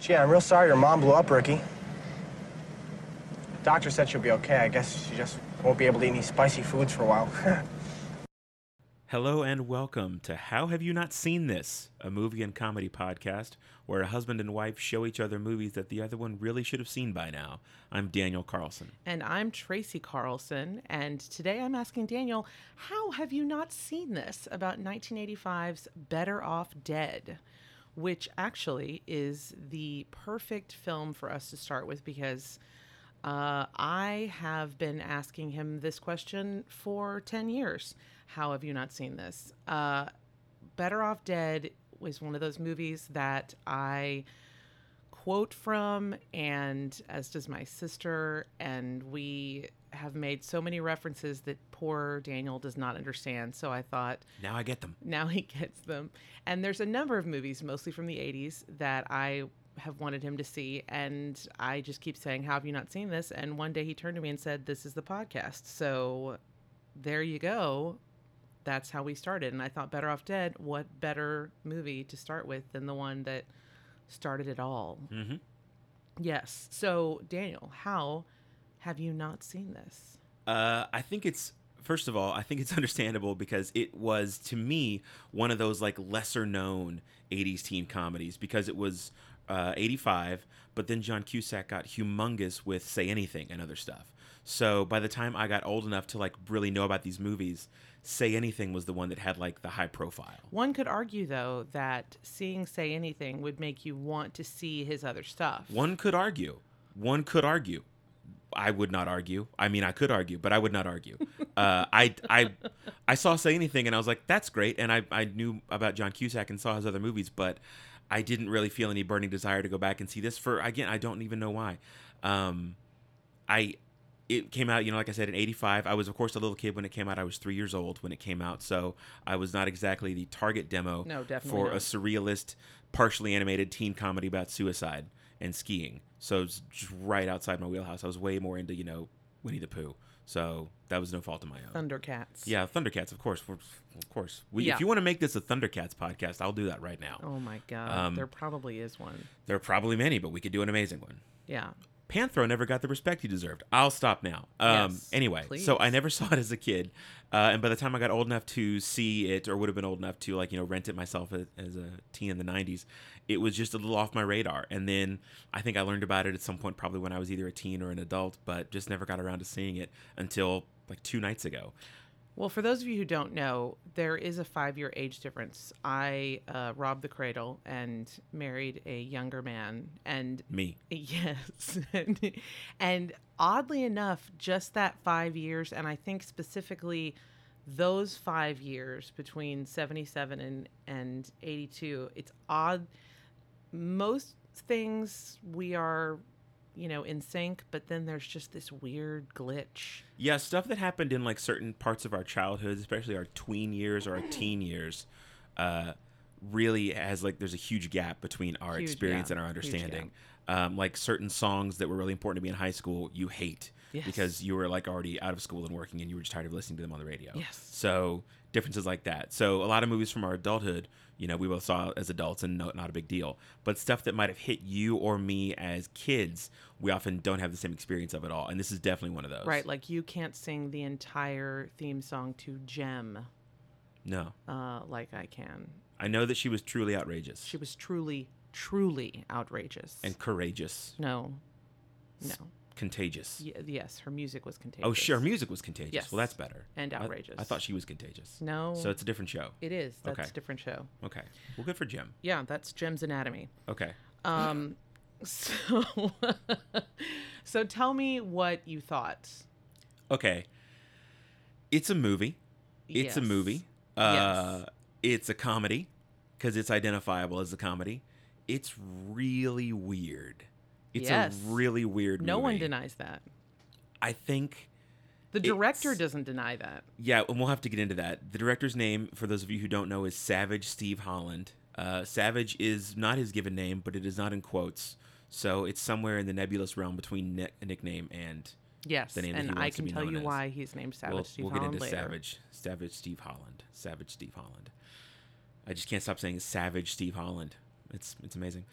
Gee, I'm real sorry your mom blew up, Ricky. Doctor said she'll be okay. I guess she just won't be able to eat any spicy foods for a while. Hello and welcome to How Have You Not Seen This, a movie and comedy podcast where a husband and wife show each other movies that the other one really should have seen by now. I'm Daniel Carlson. And I'm Tracy Carlson. And today I'm asking Daniel, how have you not seen this about 1985's Better Off Dead? Which actually is the perfect film for us to start with because uh, I have been asking him this question for 10 years. How have you not seen this? Uh, Better Off Dead was one of those movies that I quote from, and as does my sister. And we have made so many references that poor Daniel does not understand. So I thought, Now I get them. now he gets them. And there's a number of movies, mostly from the 80s, that I have wanted him to see. And I just keep saying, How have you not seen this? And one day he turned to me and said, This is the podcast. So there you go. That's how we started. And I thought, Better Off Dead, what better movie to start with than the one that started it all? hmm Yes. So, Daniel, how have you not seen this? Uh, I think it's first of all, I think it's understandable because it was to me one of those like lesser known '80s teen comedies because it was uh, '85, but then John Cusack got humongous with Say Anything and other stuff. So by the time I got old enough to like really know about these movies, Say Anything was the one that had like the high profile. One could argue, though, that seeing Say Anything would make you want to see his other stuff. One could argue. One could argue. I would not argue. I mean, I could argue, but I would not argue. uh, I, I, I saw Say Anything, and I was like, "That's great." And I, I knew about John Cusack and saw his other movies, but I didn't really feel any burning desire to go back and see this. For again, I don't even know why. Um, I, it came out, you know, like I said, in '85. I was, of course, a little kid when it came out. I was three years old when it came out, so I was not exactly the target demo No, for not. a surrealist, partially animated teen comedy about suicide and skiing. So it's just right outside my wheelhouse. I was way more into, you know, Winnie the Pooh. So that was no fault of my own. Thundercats. Yeah, Thundercats, of course. We're- Of course. We, Yeah. If you want to make this a Thundercats podcast, I'll do that right now. Oh my God. Um, there probably is one. There are probably many, but we could do an amazing one. Yeah. Panthro never got the respect he deserved. I'll stop now. Um, Yes, anyway, so I never saw it as a kid, uh, and by the time I got old enough to see it, or would have been old enough to like you know rent it myself as, as a teen in the '90s, it was just a little off my radar. And then I think I learned about it at some point, probably when I was either a teen or an adult, but just never got around to seeing it until like two nights ago. Well, for those of you who don't know, there is a five year age difference. I uh, robbed the cradle and married a younger man. And Me, Yes. and, oddly enough, just that five years, and I think specifically those five years between 77 and, and 82, it's odd. Most things we are, you know, in sync, but then there's just this weird glitch. yeah, stuff that happened in like certain parts of our childhood, especially our tween years or our teen years, uh, really has like there's a huge gap between our Huge, experience yeah, and our understanding. Um, like certain songs that were really important to me in high school, you hate Yes. because you were like already out of school and working, and you were just tired of listening to them on the radio. Yes. So differences like that. So a lot of movies from our adulthood, you know, we both saw as adults and no, not a big deal. But stuff that might have hit you or me as kids, we often don't have the same experience of it all. And this is definitely one of those. Right. Like you can't sing the entire theme song to Jem No. uh, like I can. I know that she was truly outrageous She was truly, truly outrageous. and courageous, no, no. Contagious. Y- yes, her music was contagious. Oh, sure, her music was contagious. Yes. Well, that's better. And outrageous. I, thought she was contagious. No, So it's a different show. it is. That's Okay. a different show. Okay. Well, good for Jim. Yeah, that's Jim's Anatomy. Okay. Um, so, so tell me what you thought. Okay. It's a movie. It's a movie. Uh, It's a comedy because it's identifiable as a comedy. It's really weird. It's Yes. a really weird No one denies that. I think The director doesn't deny that. Yeah, and we'll have to get into that. The director's name, for those of you who don't know, is Savage Steve Holland. Uh, Savage is not his given name, but it is not in quotes. So it's somewhere in the nebulous realm between nick- nickname and. Yes, The name and I can tell you as. why he's named Savage we'll Steve we'll get into later. Savage. Savage Steve Holland. Savage Steve Holland. I just can't stop saying Savage Steve Holland. It's it's amazing.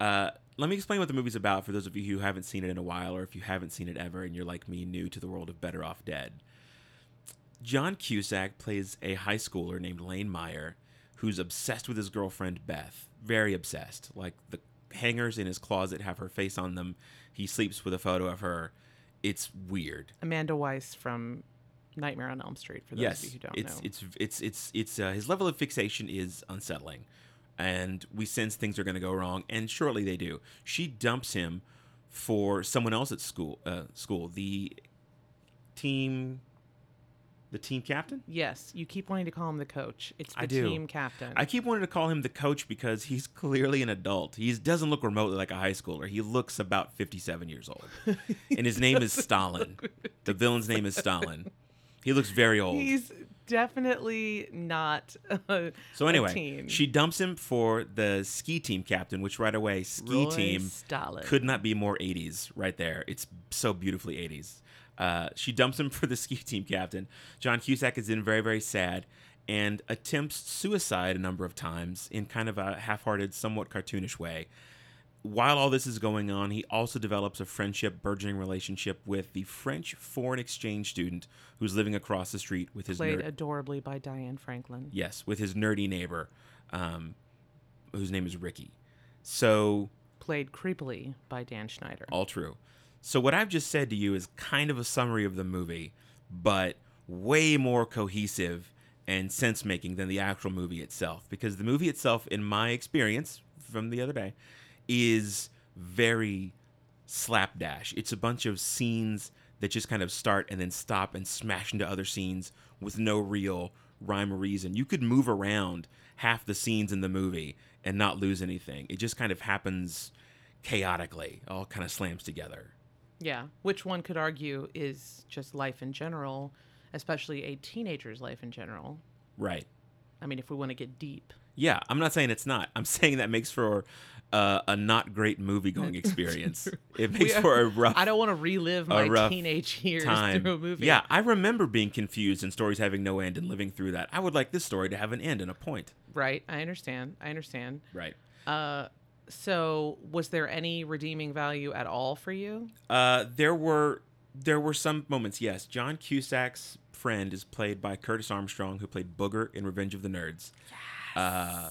Uh, let me explain what the movie's about for those of you who haven't seen it in a while, or if you haven't seen it ever and you're like me, new to the world of Better Off Dead. John Cusack plays a high schooler named Lane Meyer, who's obsessed with his girlfriend Beth. Very obsessed. Like the hangers in his closet have her face on them. He sleeps with a photo of her. It's weird. Amanda Wyss from Nightmare on Elm Street. For those yes, of you who don't it's, know, it's it's it's it's uh, his level of fixation is unsettling, and we sense things are going to go wrong, and shortly they do. She dumps him for someone else at school. Uh, school, the team, the team captain. yes, you keep wanting to call him the coach. It's the I do. team captain. I keep wanting to call him the coach because he's clearly an adult. He doesn't look remotely like a high schooler. He looks about 57 years old. and his name is Stalin. The villain's name is Stalin. He looks very old. He's definitely not. A, so anyway, she dumps him for the ski team captain, which right away, ski Roy team Stalin. could not be more 80s right there. It's so beautifully 80s. Uh, she dumps him for the ski team captain. John Cusack is in very, very sad and attempts suicide a number of times in kind of a half hearted, somewhat cartoonish way. While all this is going on, he also develops a friendship, burgeoning relationship with the French foreign exchange student who's living across the street with his played nerd- adorably by Diane Franklin. Yes, with his nerdy neighbor, um, whose name is Ricky. So Played creepily by Dan Schneider. all true. So what I've just said to you is kind of a summary of the movie, but way more cohesive and sense making than the actual movie itself. Because the movie itself, in my experience from the other day, is very slapdash. It's a bunch of scenes that just kind of start and then stop and smash into other scenes with no real rhyme or reason. You could move around half the scenes in the movie and not lose anything. It just kind of happens chaotically, all kind of slams together. Yeah, which one could argue is just life in general, especially a teenager's life in general. Right. I mean, if we want to get deep. Yeah, I'm not saying it's not. I'm saying that makes for uh, a not great movie going experience. it makes We- for a rough I don't want to relive my teenage years time. through a movie. Yeah, I remember being confused and stories having no end and living through that. I would like this story to have an end and a point. Right. I understand. I understand. Right. Uh, so was there any redeeming value at all for you? Uh, there were there were some moments. Yes, John Cusack's friend is played by Curtis Armstrong, who played Booger in Revenge of the Nerds. Uh,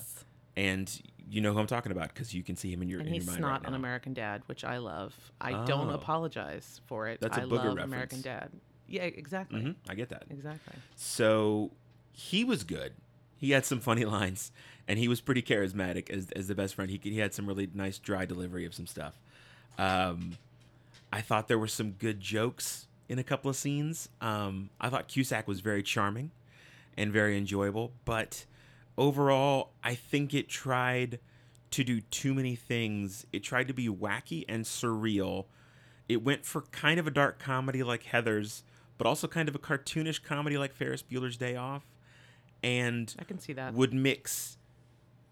and you know who I'm talking about because you can see him in your And in your he's mind not right. American Dad, which I love. I don't Oh. apologize for it. That's a I Booger love reference. American Dad. Yeah, exactly. Mhm, I get that. Exactly. So he was good. He had some funny lines, and he was pretty charismatic as, as the best friend. He, he had some really nice dry delivery of some stuff. Um, I thought there were some good jokes in a couple of scenes. Um, I thought Cusack was very charming and very enjoyable, but overall, I think it tried to do too many things. It tried to be wacky and surreal. It went for kind of a dark comedy like Heather's, but also kind of a cartoonish comedy like Ferris Bueller's Day Off, and I can see that. would mix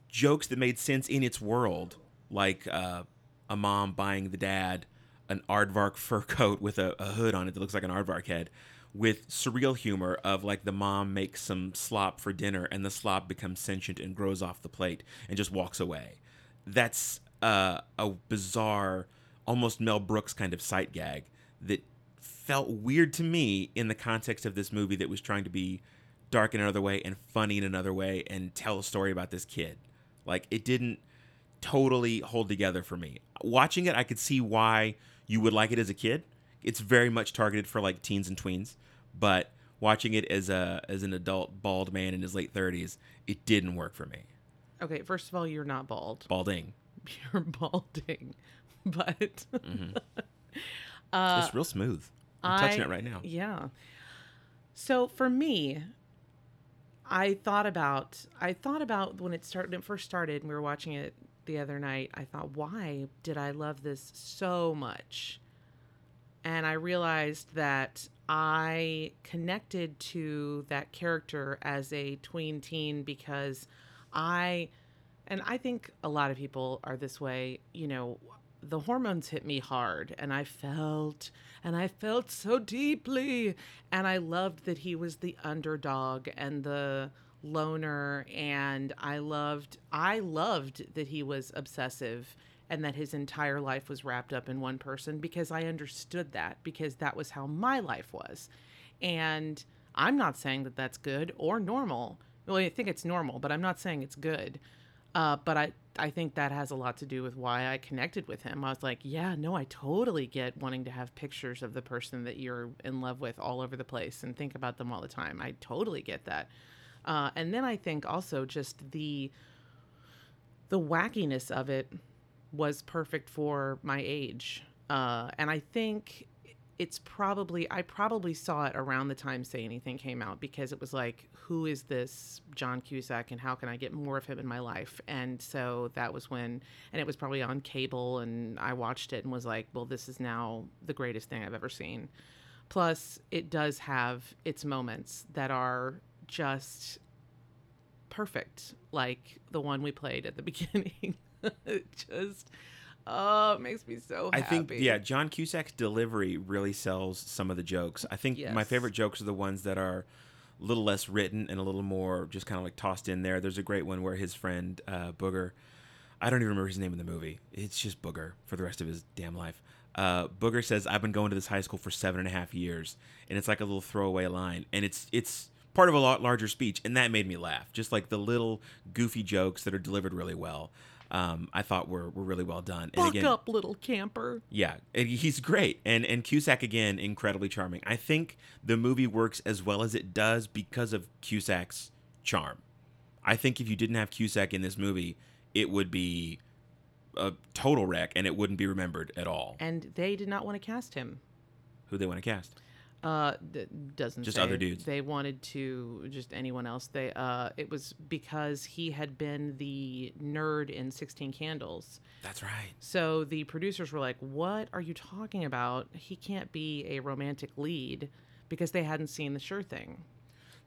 jokes that made sense in its world, like uh, a mom buying the dad an aardvark fur coat with a, a hood on it that looks like an aardvark head, with surreal humor of like the mom makes some slop for dinner and the slop becomes sentient and grows off the plate and just walks away. That's uh, a bizarre, almost Mel Brooks kind of sight gag that felt weird to me in the context of this movie that was trying to be dark in another way and funny in another way and tell a story about this kid. Like it didn't totally hold together for me. Watching it, I could see why you would like it as a kid. It's very much targeted for like teens and tweens, but watching it as a as an adult bald man in his late 30s, it didn't work for me. Okay, first of all, you're not bald. Balding. You're balding. But mm-hmm. it's uh, real smooth. I'm touching it right now. Yeah. So for me, I thought about I thought about when it started when it first started and we were watching it the other night, I thought, why did I love this so much? And I realized that I connected to that character as a tween teen because I and I think a lot of people are this way, you know, the hormones hit me hard and I felt and I felt so deeply and I loved that he was the underdog and the loner and I loved I loved that he was obsessive and that his entire life was wrapped up in one person because I understood that because that was how my life was. And I'm not saying that that's good or normal. Well, I think it's normal, but I'm not saying it's good. Uh, but I, I think that has a lot to do with why I connected with him. I was like, yeah, no, I totally get wanting to have pictures of the person that you're in love with all over the place and think about them all the time. I totally get that. Uh, and then I think also just the the wackiness of it was perfect for my age. Uh, and I think it's probably I probably saw it around the time Say Anything came out because it was like, who is this John Cusack and how can I get more of him in my life? And so that was when, and it was probably on cable, and I watched it and was like, well, this is now the greatest thing I've ever seen. Plus, it does have its moments that are just perfect, like the one we played at the beginning. It just oh, it makes me so I happy. think yeah, John Cusack's delivery really sells some of the jokes. I think my favorite jokes are the ones that are a little less written and a little more just kind of like tossed in there. There's a great one where his friend uh, Booger, I don't even remember his name in the movie. It's just Booger for the rest of his damn life. Uh, Booger says, "I've been going to this high school for seven and a half years," and it's like a little throwaway line, and it's it's part of a lot larger speech, and that made me laugh. Just like the little goofy jokes that are delivered really well. Um, I thought were were really well done. And Buck again, up, little camper. yeah, and he's great, and and Cusack again incredibly charming. I think the movie works as well as it does because of Cusack's charm. I think if you didn't have Cusack in this movie, it would be a total wreck, and it wouldn't be remembered at all. And they did not want to cast him. Who they want to cast? Uh, th- doesn't Just say. other dudes. They wanted to just anyone else. They uh, it was because he had been the nerd in Sixteen Candles. That's right. So the producers were like, "What are you talking about? He can't be a romantic lead." Because they hadn't seen the Sure Thing.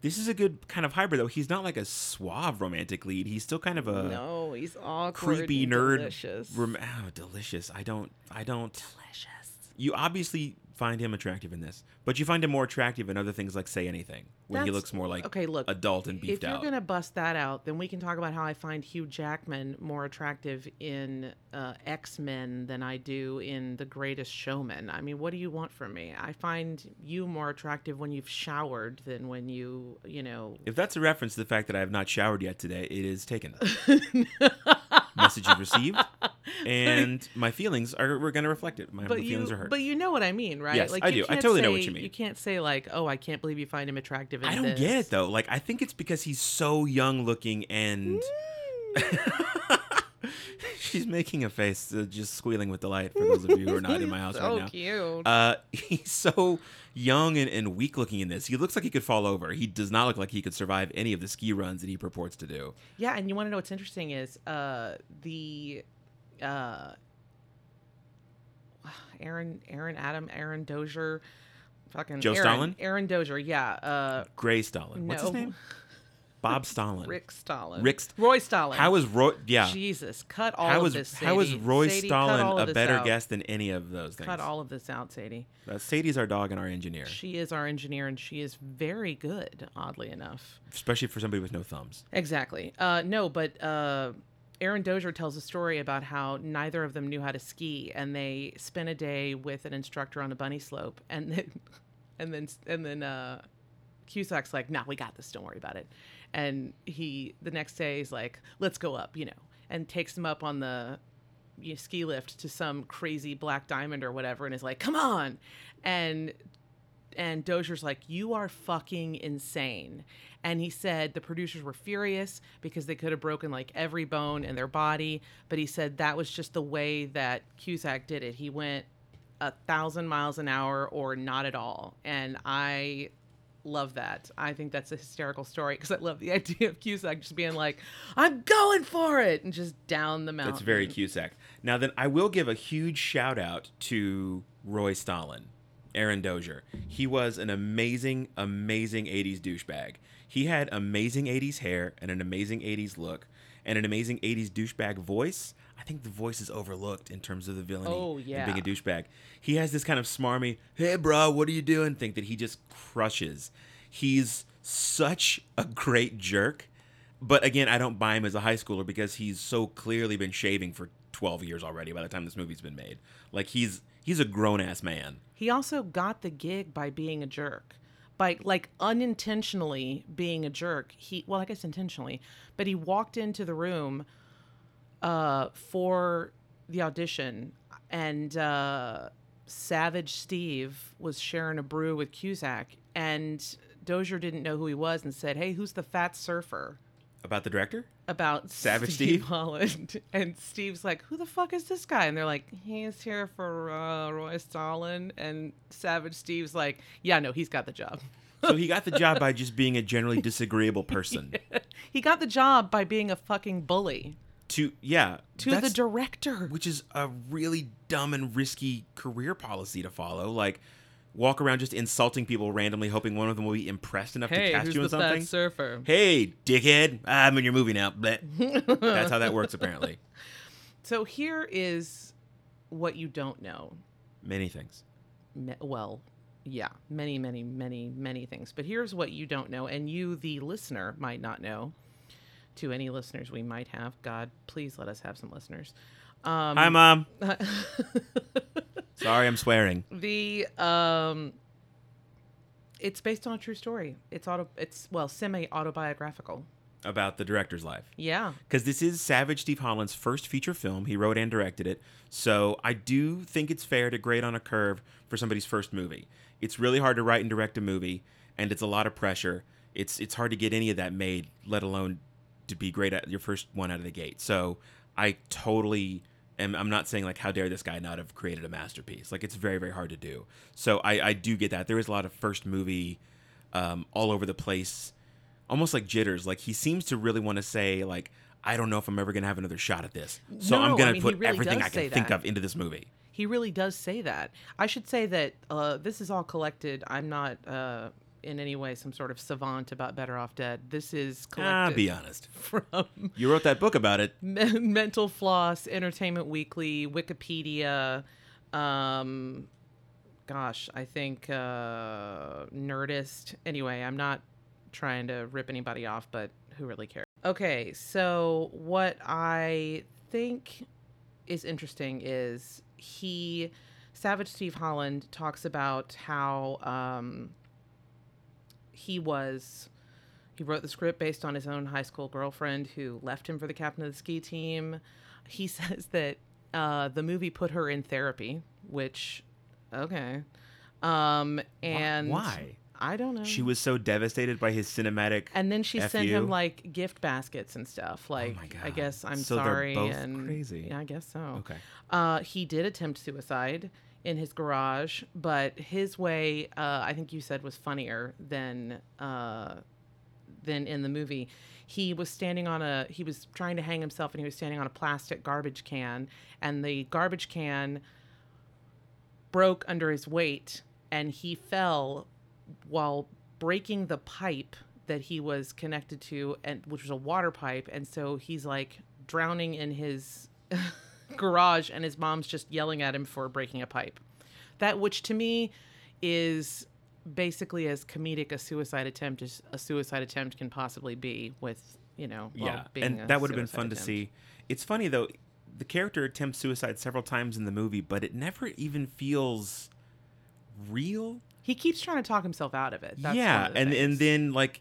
This is a good kind of hybrid, though. He's not like a suave romantic lead. He's still kind of a no, he's awkward, creepy nerd. delicious. Rem- oh, delicious. I don't. I don't. delicious. You obviously find him attractive in this, but you find him more attractive in other things like Say Anything, when he That's- looks more like okay, look, adult and beefed out. If you're out. gonna bust that out, then we can talk about how I find Hugh Jackman more attractive in uh, X Men than I do in The Greatest Showman. I mean, what do you want from me? I find you more attractive when you've showered than when you, you know. If that's a reference to the fact that I have not showered yet today, it is taken. Message you've received, and my feelings are we're going to reflect it. My But feelings you, are hurt. but you know what I mean, right? Yes, like I do. I totally know what you mean. You can't say like, "Oh, I can't believe you find him attractive." I don't this. get it though. Like I think it's because he's so young looking and mm. she's making a face, uh, just squealing with delight. For those of you who are not in my house so right now, cute. Uh, he's so young and, and weak looking in this. He looks like he could fall over. He does not look like he could survive any of the ski runs that he purports to do. Yeah, and you want to know what's interesting is uh, the uh, Aaron, Aaron, Adam, Aaron Dozier, fucking Joe Aaron, Stalin? Aaron Dozier, yeah. Uh, Gray Stalin. What's his name? Bob Stalin. Rick Stalin, Rick St- Roy Stalin. How is Roy? Yeah. Jesus? Cut all How of is this. how is Roy Sadie, Stalin a better out. guest than any of those things? Cut all of this out, Sadie. Uh, Sadie's our dog and our engineer, She is our engineer, and she is very good. Oddly enough. especially for somebody with no thumbs. Exactly. Uh, no, but uh, Aaron Dozier tells a story about how neither of them knew how to ski, and they spent a day with an instructor on a bunny slope, and then, and then, and then uh, Cusack's like, "Nah, we got this. Don't worry about it." And he the next day is like, "Let's go up," you know, and takes him up on the you know, ski lift to some crazy black diamond or whatever, and is like, "Come on," and and Dozier's like, "You are fucking insane." And he said the producers were furious because they could have broken like every bone in their body, but he said that was just the way that Cusack did it. He went a thousand miles an hour or not at all, and I love that. I think that's a hysterical story because I love the idea of Cusack just being like, "I'm going for it," and just down the mountain. That's very Cusack. Now then, I will give a huge shout out to Roy Stalin, Aaron Dozier. He was an amazing, amazing '80s douchebag. He had amazing '80s hair and an amazing '80s look and an amazing '80s douchebag voice. I think the voice is overlooked in terms of the villainy Oh, and yeah. being a douchebag. He has this kind of smarmy, "Hey, bro, what are you doing?" thing that he just crushes. He's such a great jerk but again, I don't buy him as a high schooler because he's so clearly been shaving for 12 years already by the time this movie's been made. Like he's he's a grown ass man. He also got the gig by being a jerk. By like unintentionally being a jerk. He well, I guess intentionally, but he walked into the room uh for the audition and uh Savage Steve was sharing a brew with Cusack and Dozier didn't know who he was and said, "Hey, who's the fat surfer?" About the director? about Savage Steve, Steve? Holland, and Steve's like, "Who the fuck is this guy?" And they're like, "He's here for uh, Roy Stalin." And Savage Steve's like, "Yeah, no, he's got the job. So he got the job by just being a generally disagreeable person. he got the job by being a fucking bully To yeah, to the director." which is a really dumb and risky career policy to follow. Like walk around just insulting people randomly, hoping one of them will be impressed enough to cast who's you in the something. fat surfer? hey, dickhead, I'm in your movie now. Bleh. That's how that works apparently. So here is what you don't know. Many things. Me- well, yeah, many, many, many, many things. But here's what you don't know, and you, the listener, might not know. To any listeners we might have, God, please let us have some listeners. Um, Hi, mom. Sorry, I'm swearing. the um, it's based on a true story. It's auto. It's well, semi autobiographical. About the director's life. Yeah, because this is Savage Steve Holland's first feature film. He wrote and directed it. So I do think it's fair to grade on a curve for somebody's first movie. It's really hard to write and direct a movie, and it's a lot of pressure. It's it's hard to get any of that made, let alone to be great at your first one out of the gate. So I totally am. I'm not saying like how dare this guy not have created a masterpiece. Like it's very very hard to do. So I I do get that. There is a lot of first movie um, all over the place almost like jitters. Like he seems to really want to say like I don't know if I'm ever gonna have another shot at this, so No, I'm gonna I mean, he put really everything I can think that. of into this movie. he really does say that. I should say that uh, this is all collected. I'm not uh, in any way some sort of savant about Better Off Dead. This is Ah, be honest. from You wrote that book about it. Mental Floss, Entertainment Weekly, Wikipedia. Um, gosh, I think uh, Nerdist. Anyway, I'm not trying to rip anybody off, but who really cares? Okay, so what I think is interesting is he, Savage Steve Holland, talks about how um, he was he wrote the script based on his own high school girlfriend who left him for the captain of the ski team. He says that uh, the movie put her in therapy, which, okay. Um, and why? I don't know. She was so devastated by his cinematic. and then she F sent you. him like gift baskets and stuff. Like, my I guess I'm So sorry. and crazy. Yeah, I guess so. Okay. Uh, he did attempt suicide in his garage, but his way, uh, I think you said, was funnier than uh, than in the movie. He was standing on a he was trying to hang himself, and he was standing on a plastic garbage can, and the garbage can broke under his weight, and he fell while breaking the pipe that he was connected to, and which was a water pipe, and so he's like drowning in his garage, and his mom's just yelling at him for breaking a pipe. That, which to me is basically as comedic a suicide attempt as a suicide attempt can possibly be with you know well, yeah, being and that would have been fun to see. It's funny though, the character attempts suicide several times in the movie, but it never even feels real. he keeps trying to talk himself out of it That's yeah, of and and then like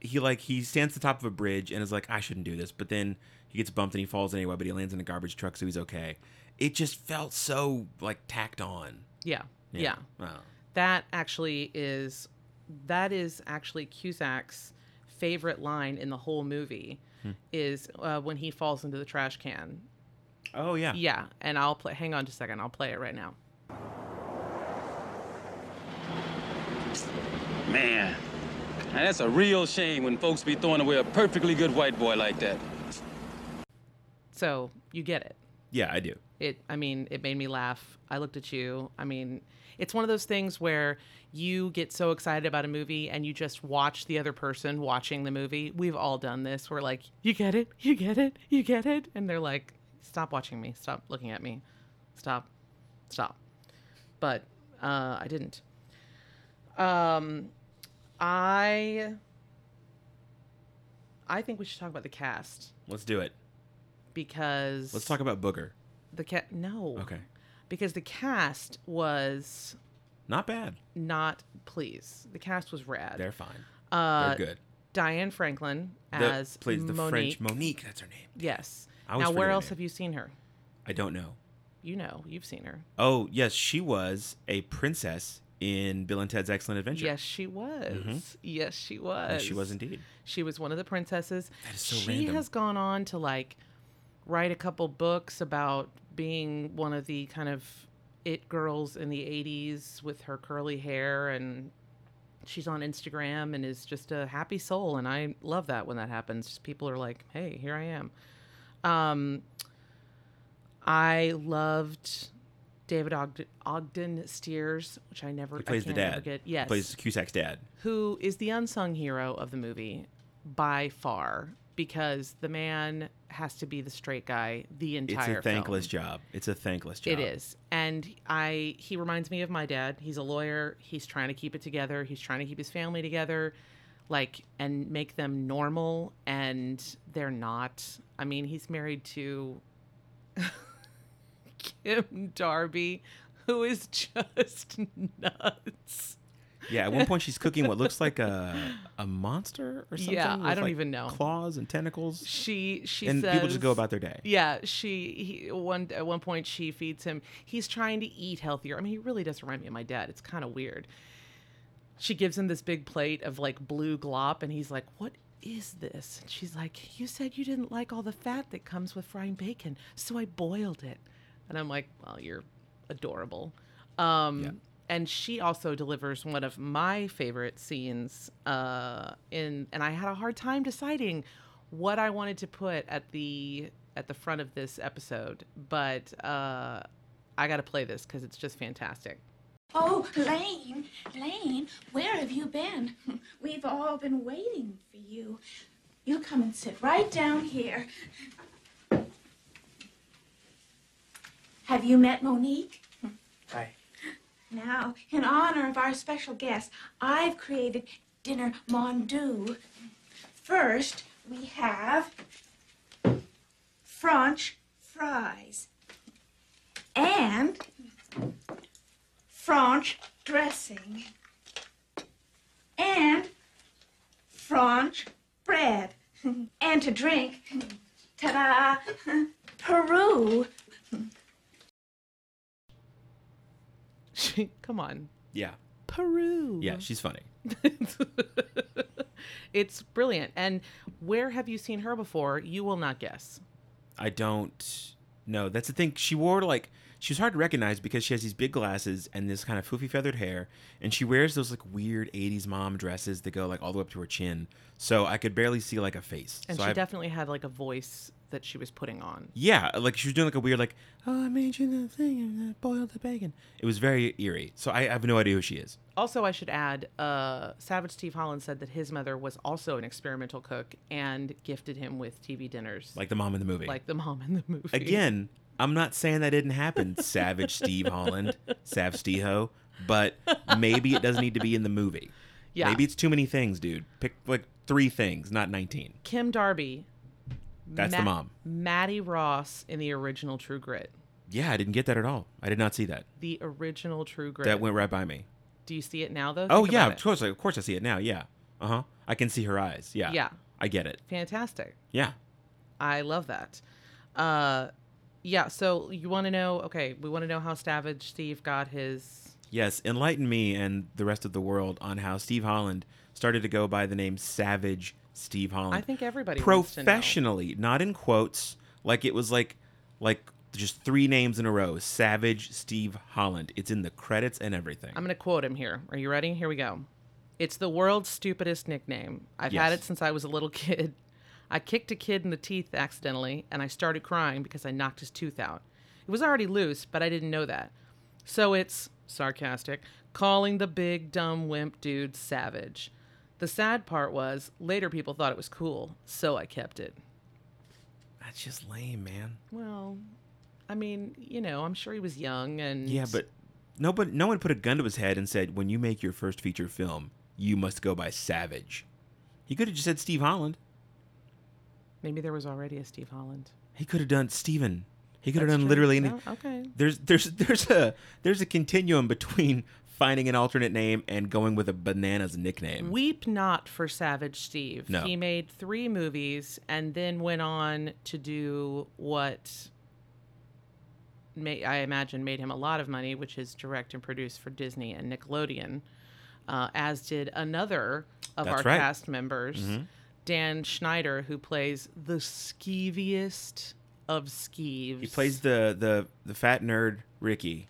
he like he stands at the top of a bridge and is like, I shouldn't do this, but then he gets bumped and he falls anyway, but he lands in a garbage truck, so he's okay. It just felt so like tacked on. yeah yeah, Wow. that actually is that is actually Cusack's favorite line in the whole movie Hmm. is uh, when he falls into the trash can. Oh yeah. Yeah, and I'll play. Hang on just a second. I'll play it right now. Man, now that's a real shame when folks be throwing away a perfectly good white boy like that. So you get it. Yeah, I do. It. I mean, it made me laugh. I looked at you. I mean, it's one of those things where you get so excited about a movie and you just watch the other person watching the movie. We've all done this. We're like, you get it, you get it, you get it, and they're like, stop watching me, stop looking at me, stop, stop. But uh, I didn't. Um, I I think we should talk about the cast Let's do it. because Let's talk about Booger. the cat. No, Okay. because the cast was Not bad. not please. The cast was rad. They're fine. uh, They're good. Diane Franklin The- as plays the Monique. French Monique. That's her name. Yes. I always Now, forget where her else name. have you seen her? I don't know. You know, you've seen her. Oh yes, she was a princess in Bill and Ted's Excellent Adventure. Yes, she was. Yes, she was. Yes, she was indeed. She was one of the princesses. That is so she random. has gone on to like write a couple books about being one of the kind of it girls in the 80s with her curly hair and she's on Instagram and is just a happy soul and I love that when that happens. People are like, "Hey, here I am." Um I loved David Ogden, Ogden Stiers, which I never He plays the dad. Get. He plays Cusack's dad. who is the unsung hero of the movie by far because the man has to be the straight guy the entire. It's a thankless film. job. It's a thankless job. It is. And I he reminds me of my dad. He's a lawyer. He's trying to keep it together. He's trying to keep his family together like and make them normal and they're not. I mean, he's married to Kim Darby who is just nuts. Yeah, at one point she's cooking what looks like a a monster or something. Yeah, I don't like, even know. Claws and tentacles. She she and says people just go about their day. Yeah, she he, one at one point she feeds him. He's trying to eat healthier. I mean, he really does remind me of my dad. It's kind of weird. She gives him this big plate of like blue glop, and he's like, "What is this?" And she's like, "You said you didn't like all the fat that comes with frying bacon, so I boiled it." And I'm like, "Well, you're adorable." Um, Yeah. And she also delivers one of my favorite scenes uh, in, and I had a hard time deciding what I wanted to put at the at the front of this episode, but uh, I got to play this because it's just fantastic. Oh, Lane, Lane, where have you been? We've all been waiting for you. You come and sit right down here. Have you met Monique? Hi. Now, in honor of our special guest, I've created dinner mondu. First, we have French fries and French dressing and French bread. And to drink, ta-da, Perrier. She, come on, Yeah. Perrier. Yeah, she's funny. it's brilliant. And where have you seen her before? You will not guess. I don't know. That's the thing. She wore like she was hard to recognize because she has these big glasses and this kind of foofy feathered hair, and she wears those like weird '80s mom dresses that go like all the way up to her chin. So I could barely see like a face. And so she I, definitely had like a voice that she was putting on. yeah, like she was doing like a weird like, oh, I made you the thing and I boiled the bacon. It was very eerie. So I, have no idea who she is. Also, I should add, uh, Savage Steve Holland said that his mother was also an experimental cook and gifted him with TV dinners, Like the mom in the movie. like the mom in the movie. Again, I'm not saying that didn't happen, Savage Steve Holland, Sav Steho, but maybe it doesn't need to be in the movie. Yeah. Maybe it's too many things, dude. Pick like three things, not 19. Kim Darby. That's the mom. Mattie Ross in the original True Grit. Yeah, I didn't get that at all. I did not see that. The original True Grit. That went right by me. Do you see it now, though? Oh Think yeah, about of it. course, of course I see it now. Yeah. Uh huh. I can see her eyes. Yeah. Yeah. I get it. Fantastic. Yeah. I love that. Uh, yeah. So you want to know? Okay, we want to know how Savage Steve got his. Yes. Enlighten me and the rest of the world on how Steve Holland started to go by the name Savage Steve Holland. I think everybody wants to know. professionally, not in quotes, like it was like like just three names in a row. Savage Steve Holland. It's in the credits and everything. I'm going to quote him here. Are you ready? Here we go. It's the world's stupidest nickname. I've had it since I was a little kid. I kicked a kid in the teeth accidentally, and I started crying because I knocked his tooth out. It was already loose, but I didn't know that. So it's sarcastic, calling the big dumb wimp dude savage. The sad part was later people thought it was cool, so I kept it. That's just lame, man. Well, I mean, you know, I'm sure he was young and Yeah, but nobody, no one put a gun to his head and said, "When you make your first feature film, you must go by Savage." He could have just said Steve Holland. Maybe there was already a Steve Holland. He could have done Steven. He could have done true. literally any. No, okay. There's there's there's a there's a continuum between finding an alternate name and going with a bananas nickname. Weep not for Savage Steve. No. He made three movies and then went on to do what may, I imagine made him a lot of money, which is direct and produce for Disney and Nickelodeon, uh, as did another of That's our right. Mm-hmm. cast members, Dan Schneider, who plays the skeeviest of skeeves. He plays the the the fat nerd Ricky,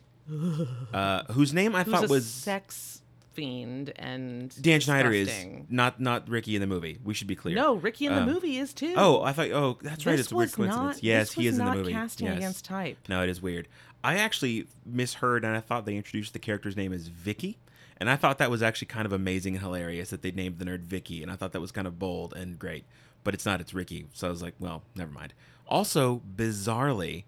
uh, whose name I Who's thought a was sex fiend and Dan Schneider is disgusting. not not Ricky in the movie. We should be clear. No, Ricky in the Um, movie is too. Oh, I thought. Oh, that's right. This It's a weird was coincidence. not- yes, this he was is in the not movie. casting yes. against type. No, it is weird. I actually misheard, and I thought they introduced the character's name as Vicky, and I thought that was actually kind of amazing and hilarious that they named the nerd Vicky, and I thought that was kind of bold and great. But it's not. It's Ricky. So I was like, well, never mind. Also, bizarrely,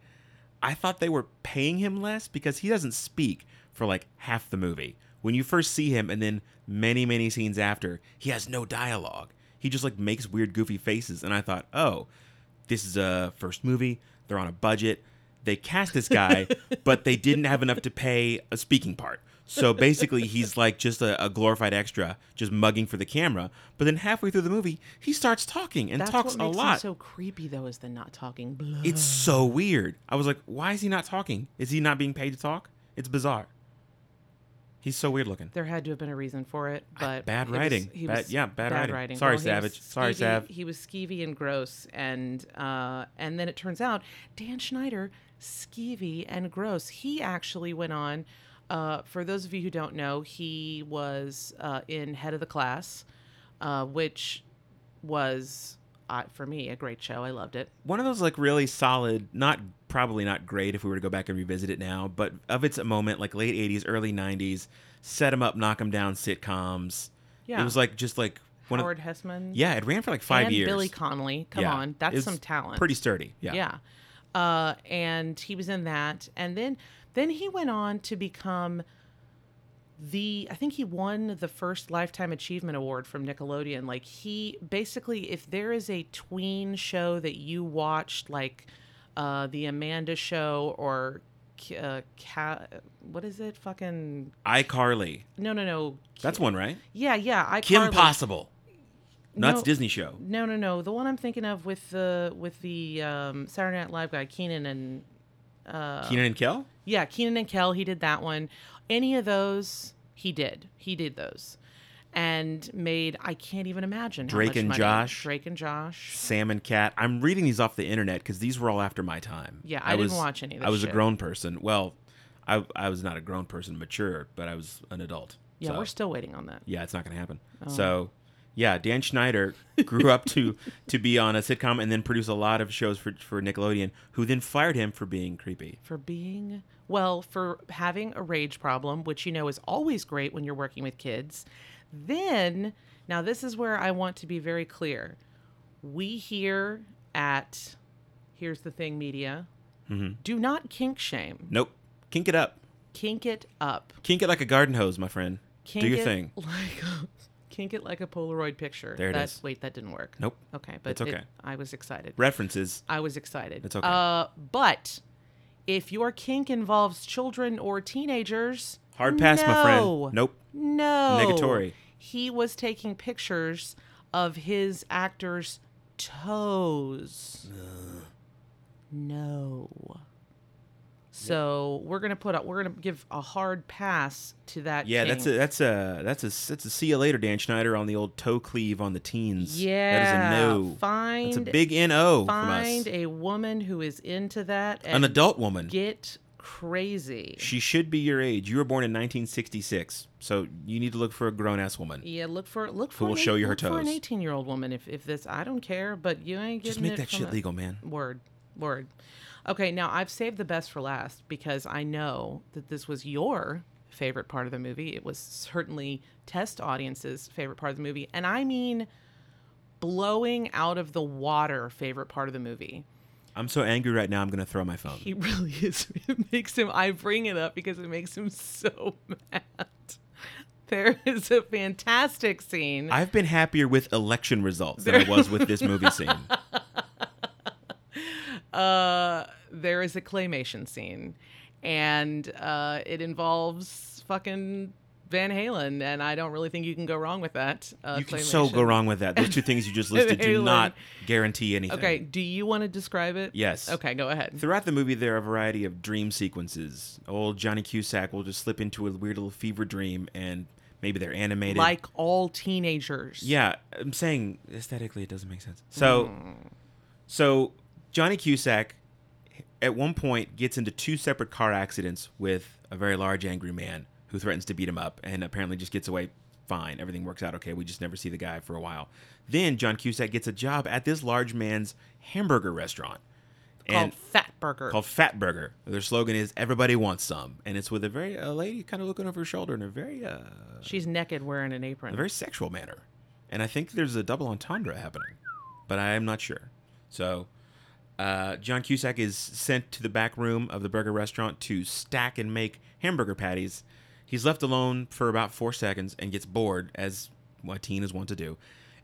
I thought they were paying him less because he doesn't speak for like half the movie. When you first see him, and then many, many scenes after, he has no dialogue. He just like makes weird, goofy faces, and I thought, oh, this is a first movie. They're on a budget. They cast this guy, but they didn't have enough to pay a speaking part. So basically, he's like just a, a glorified extra, just mugging for the camera. But then halfway through the movie, he starts talking and That's talks what a lot. him so creepy, though, is the not talking. Blah. It's so weird. I was like, why is he not talking? Is he not being paid to talk? It's bizarre. He's so weird looking. There had to have been a reason for it, but bad it was- writing. he Bad- was yeah, bad writing. Sorry, he was Savage. Sorry, Sav. He was skeevy and gross, and uh, and then it turns out Dan Schneider, skeevy and gross. He actually went on. Uh, for those of you who don't know, he was uh, in Head of the Class, uh, which was uh, for me a great show. I loved it. One of those like really solid, not probably not great if we were to go back and revisit it now, but of its moment, like late '80s, early '90s, set 'em up, knock 'em down sitcoms. Yeah. it was like just like one Howard of Hesseman. yeah, it ran for like five and years. Billy Connolly. Come Yeah. on, that's It was some talent. Pretty sturdy. Yeah. Yeah. Uh, and he was in that. And then then he went on to become the I think he won the first lifetime achievement award from Nickelodeon. Like he basically if there is a tween show that you watched like uh the Amanda show or uh, Ca- what is it? Fucking iCarly. no, no, no. That's one, right? Yeah, yeah. Kim Possible. No, that's Disney show. No, no, no. The one I'm thinking of with the with the um, Saturday Night Live guy, Kenan and uh, Kenan and Kel. Yeah, Kenan and Kel. He did that one. Any of those, he did. He did those, and made. I can't even imagine. how Drake and money. Josh. Drake and Josh. Sam and Cat. I'm reading these off the internet because these were all after my time. Yeah, I didn't watch any of I was shit. a grown person. Well, I I was not a grown person, mature, but I was an adult. Yeah, So, we're still waiting on that. Yeah, it's not going to happen. Oh. So, yeah, Dan Schneider grew up to to be on a sitcom and then produce a lot of shows for for Nickelodeon, who then fired him for being creepy. For being well, for having a rage problem, which you know is always great when you're working with kids. Then, now this is where I want to be very clear. We here at Here's the Thing Media Mm-hmm. do not kink shame. Nope. Kink it up. Kink it up. Kink it like a garden hose, my friend. Kink Do your it thing. Like a, kink it like a Polaroid picture. There it that, is. Wait, that didn't work. Nope. Okay, but It's okay. it- I was excited. References. I was excited. It's okay. Uh, but if your kink involves children or teenagers, Hard pass, my friend. Nope. No. Negatory. He was taking pictures of his actors' toes. No. So we're gonna put up. We're gonna give a hard pass to that. Yeah, that's a that's a that's a that's a see you later, Dan Schneider, on the old toe cleave on the teens. Yeah. that is a no. Find That's a big no from us. find a woman who is into that and An adult woman. get crazy. She should be your age. You were born in 1966, so you need to look for a grown ass woman. Yeah, look for look for Who will show you her look For an eighteen year old woman, if if this, I don't care, but you ain't getting Just make that shit a- legal, man. Word, word. Okay, now I've saved the best for last because I know that this was your favorite part of the movie. It was certainly test audience's favorite part of the movie, and I mean blowing out of the water favorite part of the movie. I'm so angry right now. I'm gonna throw my phone. He really is. It makes him. I bring it up because it makes him so mad. There is a fantastic scene. I've been happier with election results than I was with this movie scene. Uh, there is a claymation scene, and uh, it involves fucking Van Halen, and I don't really think you can go wrong with that. Uh, You can so go wrong with that. Those two things you just listed do not guarantee anything. Okay, do you want to describe it? Yes. Okay, go ahead. Throughout the movie, there are a variety of dream sequences. Old Johnny Cusack will just slip into a weird little fever dream, and maybe they're animated. Like all teenagers. Yeah, I'm saying aesthetically it doesn't make sense. So, so Johnny Cusack at one point gets into two separate car accidents with a very large angry man who threatens to beat him up and apparently just gets away fine. Everything works out okay. We just never see the guy for a while. Then John Cusack gets a job at this large man's hamburger restaurant. Called Fat Burger. called Fat Burger. Their slogan is "Everybody wants some," and it's with a very a lady kind of looking over her shoulder in a very uh, She's naked wearing an apron. a very sexual manner. And I think there's a double entendre happening, but I am not sure. So, uh, John Cusack is sent to the back room of the burger restaurant to stack and make hamburger patties. He's left alone for about four seconds and gets bored, as what teen is wont to do,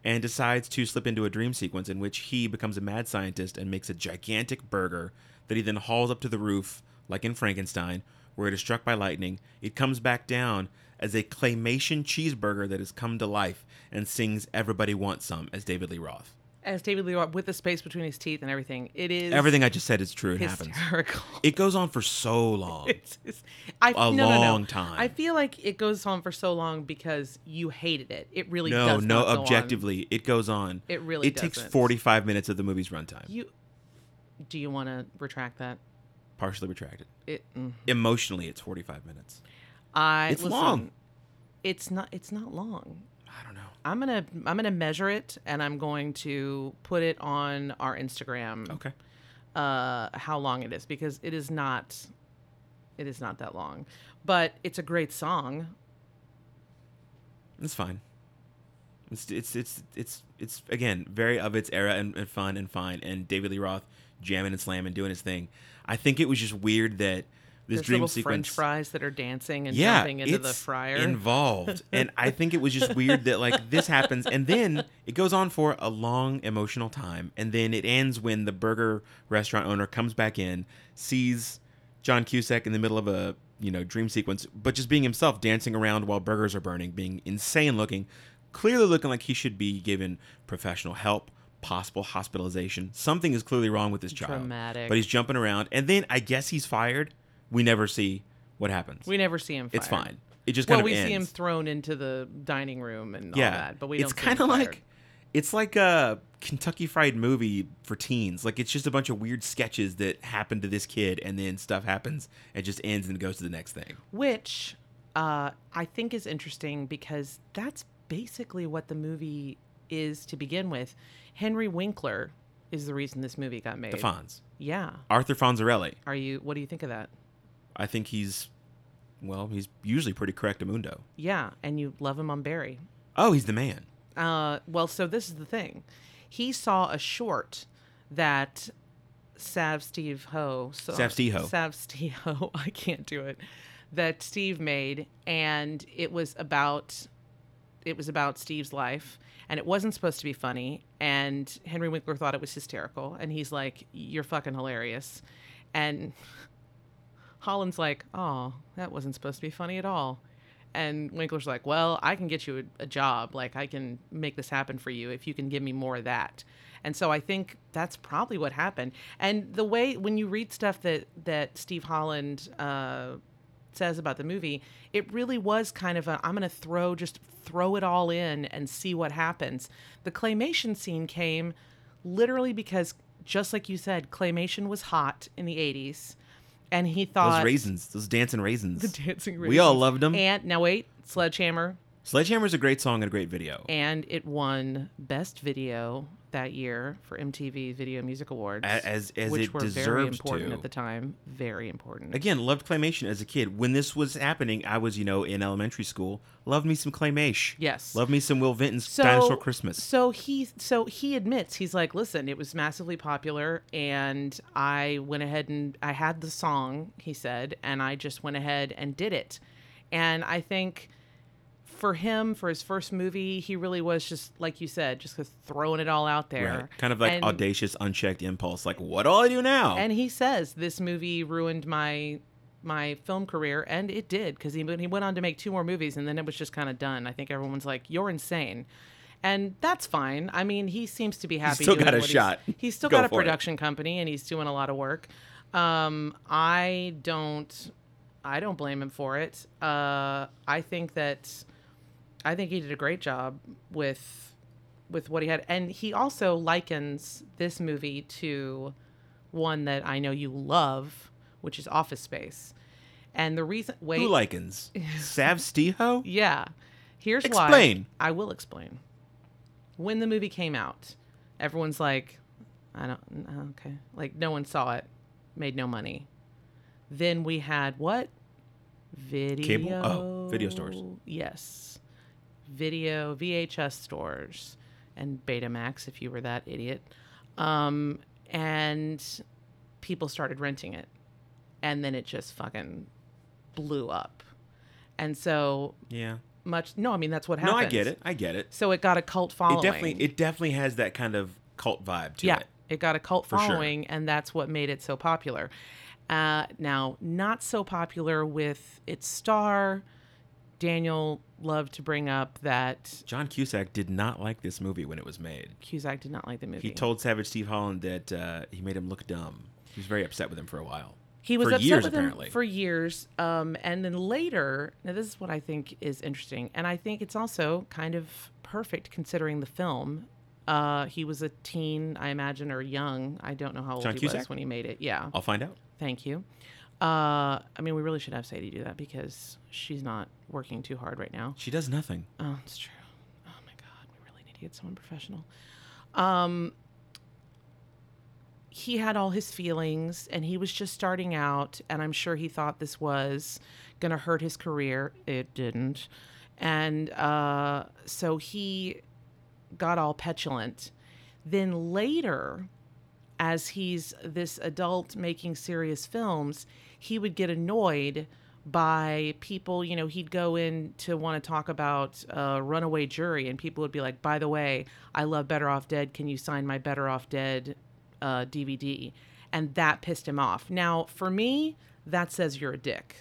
and decides to slip into a dream sequence in which he becomes a mad scientist and makes a gigantic burger that he then hauls up to the roof, like in Frankenstein, where it is struck by lightning. It comes back down as a claymation cheeseburger that has come to life and sings "Everybody Wants Some" as David Lee Roth. As David Lee Roth, with the space between his teeth and everything. It is Everything I just said is true. It happens. hysterical. It goes on for so long. It's, it's, I, A no, no, no. long time. I feel like it goes on for so long because you hated it. It really no, does no, not go objectively, it goes on. It really It takes doesn't. 45 minutes of the movie's runtime. You do you want to retract that? Partially retracted. It. mm. Emotionally, it's 45 minutes. I. It's listen, long. It's not. It's not long. I don't know. I'm gonna. I'm gonna measure it, and I'm going to put it on our Instagram. Okay. uh, how long it is because it is not it is not that long but it's a great song It's fine. It's it's it's it's it's again very of its era and, and fun and fine and David Lee Roth jamming and slamming doing his thing. I think it was just weird that this there's dream little sequence french fries that are dancing and yeah, jumping into the fryer involved. and I think it was just weird that like this happens and then it goes on for a long emotional time and then it ends when the burger restaurant owner comes back in, sees John Cusack in the middle of a, you know, dream sequence, but just being himself dancing around while burgers are burning, being insane looking, clearly looking like he should be given professional help. Possible hospitalization. Something is clearly wrong with this child. Dramatic. But he's jumping around, and then I guess he's fired. We never see what happens. we never see him It's fine. It just well kind of well, we ends. see him thrown into the dining room and yeah, all that but we it's kind of of like it's like a Kentucky Fried Movie for teens. Like it's just a bunch of weird sketches that happen to this kid, and then stuff happens and just ends and goes to the next thing. which uh, i think is interesting because that's basically what the movie is to begin with henry winkler is the reason this movie got made The Fonz, yeah Arthur Fonzarelli. are you what do you think of that I think he's well, he's usually pretty correct Amundo. Yeah, and you love him on Barry. Oh, he's the man. Uh, well, so this is the thing. He saw a short that Sav Steve Ho. So, Sav Steve Ho. Sav Steve Ho. I can't do it. That Steve made, and it was about it was about Steve's life, and it wasn't supposed to be funny. And Henry Winkler thought it was hysterical, and he's like, "You're fucking hilarious," and Holland's like, "Oh, that wasn't supposed to be funny at all." And Winkler's like, "Well, I can get you a, a job. Like, I can make this happen for you if you can give me more of that." And so I think that's probably what happened. And the way when you read stuff that that Steve Holland uh, says about the movie, it really was kind of a I'm going to throw just throw it all in and see what happens. The claymation scene came literally because just like you said, claymation was hot in the 80s and he thought Those raisins, those dancing raisins. the dancing raisins. We all loved them. And now wait, Sledgehammer Sledgehammer is a great song and a great video. and it won best video that year for MTV Video Music Awards, as- as which it were very important to. at the time. Very important. Again, loved claymation as a kid. When this was happening, I was, you know, in elementary school. Loved me some claymation. Yes. Loved me some Will Vinton's so, Dinosaur Christmas. So he so he admits he's like, listen, it was massively popular, and I went ahead and I had the song. He said, and I just went ahead and did it, and I think for him for his first movie, he really was just like you said, just throwing it all out there. Right. Kind of like And- audacious, unchecked impulse. Like, what do I do now? And he says this movie ruined my my film career, and it did because he went- he went on to make two more movies, and then it was just kind of done. I think everyone's like, "You're insane," and that's fine. I mean, he seems to be happy. still doing got a what he's- shot. He's, still Go got a for it. production company, and he's doing a lot of work. Um, I don't, I don't blame him for it. Uh, I think that, I think he did a great job with, with what he had, and he also likens this movie to one that I know you love, which is Office Space. And the reason, wait, Who likens? Sav Steho? yeah. Here's Explain. why. I will explain. When the movie came out, everyone's like, I don't, okay. Like, no one saw it, made no money. Then we had what? Video. Oh, video stores. Yes. Video, VHS stores, and Betamax, if you were that idiot. Um, and people started renting it. And then it just fucking blew up. And so Yeah. much no i mean that's what happened. No, I get it. I get it. so it got a cult following It definitely, it definitely has that kind of cult vibe to it. yeah it. it got a cult For sure. following and that's what made it so popular uh, now not so popular with its star daniel loved to bring up that John Cusack did not like this movie when it was made. cusack did not like the movie He told Savage Steve Holland that uh, he made him look dumb. He was very upset with him for a while. he was for upset years, with apparently. him for years um, and then later now this is what i think is interesting and i think it's also kind of perfect considering the film uh, he was a teen i imagine or young i don't know how old John he Cusack? was when he made it yeah I'll find out. Thank you. Uh, I mean, we really should have Sadie do that because she's not working too hard right now. She does nothing. Oh, it's true. Oh my God, we really need to get someone professional. Um, he had all his feelings and he was just starting out, and I'm sure he thought this was going to hurt his career. It didn't. And uh, so he got all petulant. Then later, as he's this adult making serious films, he would get annoyed by people. You know, he'd go in to want to talk about uh, Runaway Jury, and people would be like, "By the way, I love Better Off Dead. Can you sign my Better Off Dead uh, DVD?" And that pissed him off. Now, for me, that says you're a dick.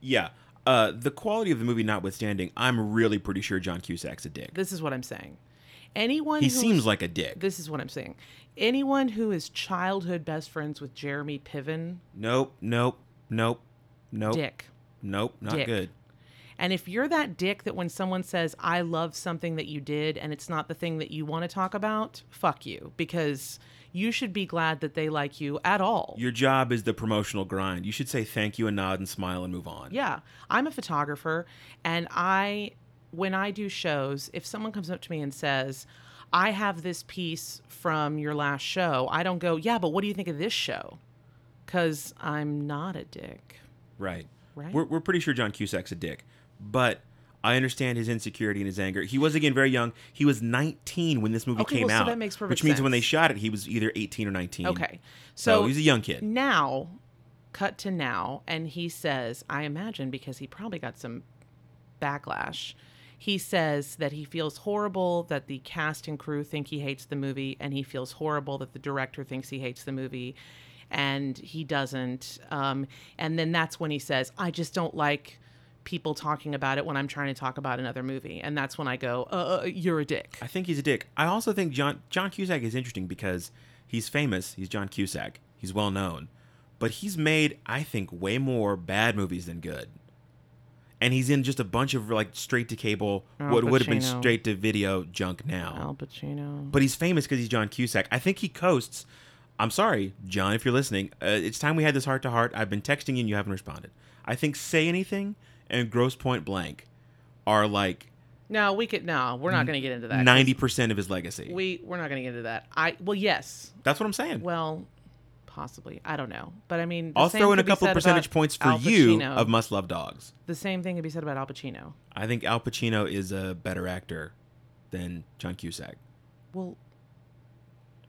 Yeah. Uh, the quality of the movie notwithstanding, I'm really pretty sure John Cusack's a dick. This is what I'm saying. Anyone He seems like a dick. this is what I'm saying. Anyone who is childhood best friends with Jeremy Piven, Nope, nope, nope, nope, dick. nope, not Dick. good. And if you're that dick that when someone says, I love something that you did and it's not the thing that you want to talk about, fuck you. Because you should be glad that they like you at all. Your job is the promotional grind. You should say thank you and nod and smile and move on. yeah. I'm a photographer and I, when I do shows, if someone comes up to me and says, I have this piece from your last show, I don't go, yeah, but what do you think of this show? Because I'm not a dick. Right. Right. We're, we're pretty sure John Cusack's a dick, but I understand his insecurity and his anger. He was again very young. He was 19 when this movie Okay, came well, so out, that makes perfect which means when they shot it, he was either 18 or 19. Okay. So, So, he's a young kid. now, cut to now, and he says, I imagine because he probably got some backlash. He says that he feels horrible that the cast and crew think he hates the movie, and he feels horrible that the director thinks he hates the movie, and he doesn't. Um, and then that's when he says, I just don't like people talking about it when I'm trying to talk about another movie. And that's when I go, uh, you're a dick. I think he's a dick. I also think John John Cusack is interesting because he's famous. He's John Cusack. He's well known, but he's made I think way more bad movies than good. And he's in just a bunch of like straight to cable, Al what would have been Pacino. straight to video junk now. Al Pacino. But he's famous because he's John Cusack. I think he coasts. I'm sorry, John, if you're listening. Uh, it's time we had this heart to heart. I've been texting you and you haven't responded. I think Say Anything and Grosse Pointe Blank are like No, we could. No, we're not going to get into that. 90% of his legacy. We we're not going to get into that. I well, yes. That's what I'm saying. Well, possibly. I don't know. But I mean, I'll throw in a couple said percentage points for you of Must Love Dogs. The same thing could be said about Al Pacino. I think Al Pacino is a better actor than John Cusack. Well,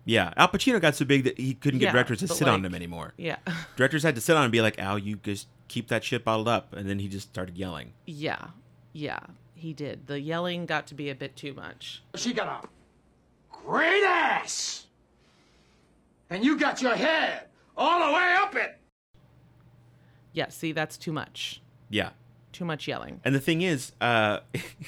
Yeah, Al Pacino got so big that he couldn't get Yeah, directors to but sit on him anymore. yeah, Directors had to sit on him and be like, Al, you just keep that shit bottled up. And then he just started yelling. yeah, yeah. He did. The yelling got to be a bit too much. She got a great ass. And you got your head all the way up it. Yeah, see, that's too much. Yeah. Too much yelling. And the thing is, uh,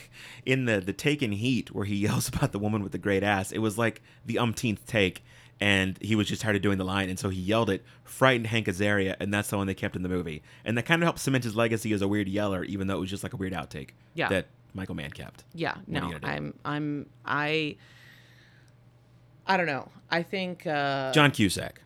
in the the Taken Heat, where he yells about the woman with the great ass, it was like the umpteenth take, and he was just tired of doing the line, and so he yelled it, frightened Hank Azaria, and that's the one they kept in the movie, and that kind of helped cement his legacy as a weird yeller, even though it was just like a weird outtake Yeah. that Michael Mann kept. Yeah, no, you gonna do? I'm, I'm, I, I don't know. I think uh, John Cusack.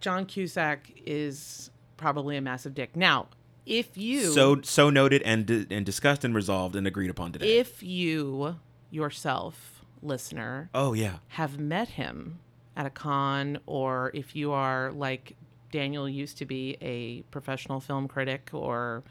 John Cusack is probably a massive dick. Now, if you, So so noted and and discussed and resolved and agreed upon today. if you yourself, listener, oh yeah, have met him at a con, or if you are like Daniel used to be a professional film critic, or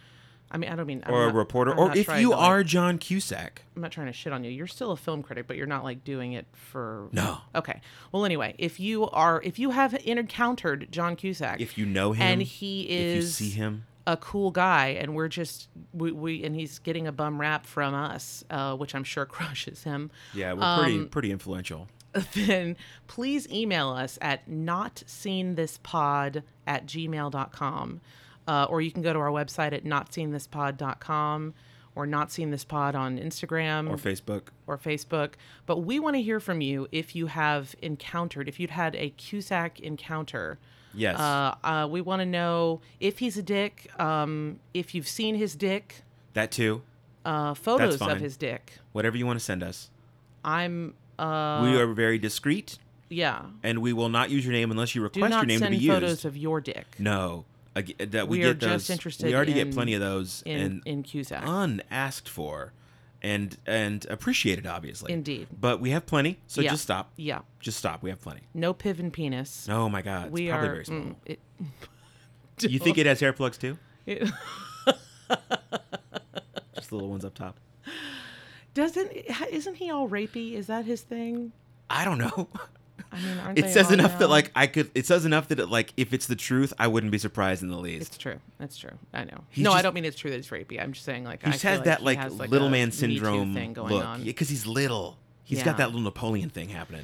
I mean, I don't mean I'm or a reporter, I'm or if you to, like- are John Cusack. I'm not trying to shit on you. You're still a film critic, but you're not like doing it for No. Okay. Well, anyway, if you are, if you have encountered John Cusack, If you know him, and he if you is see him, a cool guy, and we're just we, we and he's getting a bum rap from us, uh, which I'm sure crushes him. yeah, we're pretty Um, pretty influential. then please email us at notseenthispod at gmail.com. Uh, or you can go to our website at notseenthispod.com or not seen this pod on Instagram Or Facebook. or Facebook. But we want to hear from you if you have encountered, if you'd had a Cusack encounter. Yes. Uh, uh, we want to know if he's a dick, um, if you've seen his dick, that too. uh, photos of his dick. Whatever you want to send us. I'm, uh, we are very discreet, yeah. and we will not use your name unless you request your name to be used. Do not send photos of your dick. no, That we, We are get those. just interested we already in- get plenty of those, in and in Cusack. unasked for, and and appreciated, obviously. Indeed. But we have plenty, so Yeah. just stop. yeah, Just stop. We have plenty. no piv and penis. Oh my God, it's we probably are. very small. mm, it, you think it has hair plugs too? it- Just the little ones up top. doesn't isn't he all rapey? Is that his thing? I don't know. I mean, aren't it they says enough that like I could. It says enough that it, like if it's the truth, I wouldn't be surprised in the least. It's true. That's true. I know. He's no, I don't mean it's true that it's rapey. I'm just saying like He I just has that like, has, little man syndrome thing going look on. because he's little. He's Yeah. got that little Napoleon thing happening.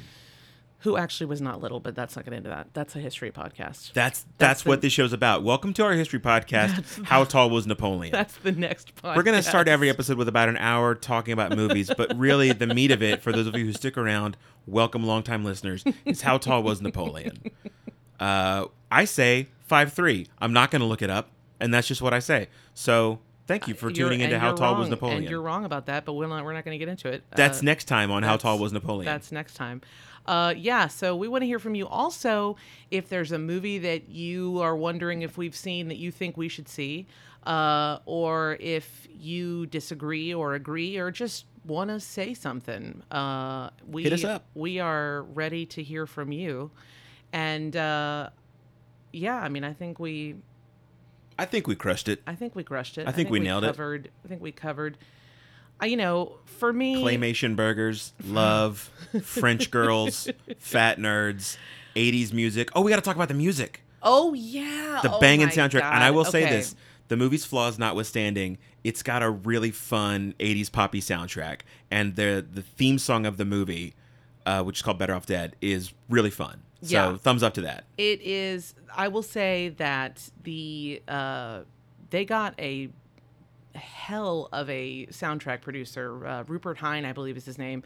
Who actually was not little, but that's not get into that. That's a history podcast. That's that's, the- what this show's about. Welcome to our history podcast. How tall was Napoleon? That's the next podcast. We're gonna start every episode with about an hour talking about movies, but really the meat of it, for those of you who stick around, welcome longtime listeners, is how tall was Napoleon? Uh, I say five three. I'm not gonna look it up, and that's just what I say. So thank you for Uh, tuning into and how tall was Napoleon. And you're wrong about that, but we're not. We're not going to get into it. That's Uh, next time on how tall was Napoleon. That's next time. Uh, yeah, so we want to hear from you. Also, if there's a movie that you are wondering if we've seen that you think we should see, uh, or if you disagree or agree, or just want to say something, uh, we Hit us up. We are ready to hear from you, and uh, yeah, I mean, I think we I think we crushed it. I think we crushed it. I think we nailed it. covered, I think we covered. You know, for me, Claymation burgers, love, French girls, fat nerds, 80s music. Oh, we got to talk about the music. Oh yeah, The oh banging soundtrack. And I God. will say this the movie's flaws notwithstanding, it's got a really fun 80s poppy soundtrack. And the, the theme song of the movie, uh, which is called Better Off Dead, is really fun. So Yeah. thumbs up to that. It is. I will say that the uh, they got a hell of a soundtrack producer, uh, Rupert Hine, I believe is his name,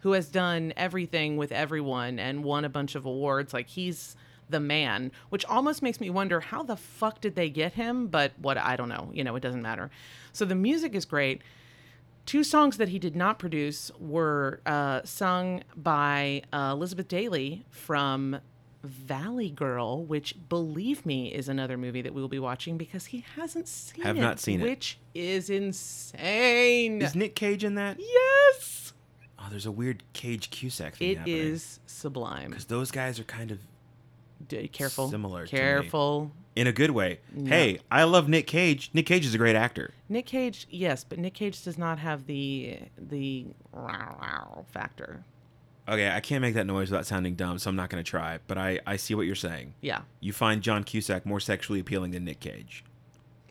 who has done everything with everyone and won a bunch of awards. Like he's the man, which almost makes me wonder how the fuck did they get him? But what I don't know. You know, it doesn't matter. So the music is great. Two songs that he did not produce were uh, sung by uh, Elizabeth Daily from Valley Girl, which, believe me, is another movie that we will be watching because he hasn't seen Have it. not seen it. Which is insane. Is Nick Cage in that? yes! Oh, there's a weird Cage Cusack thing It happening. is sublime. Because those guys are kind of D- careful. similar. Careful. in a good way. Hey, I love Nick Cage. Nick Cage is a great actor. Nick Cage, yes, but Nick Cage does not have the the factor. Okay, I can't make that noise without sounding dumb, so I'm not going to try. But I, I see what you're saying. Yeah. You find John Cusack more sexually appealing than Nick Cage.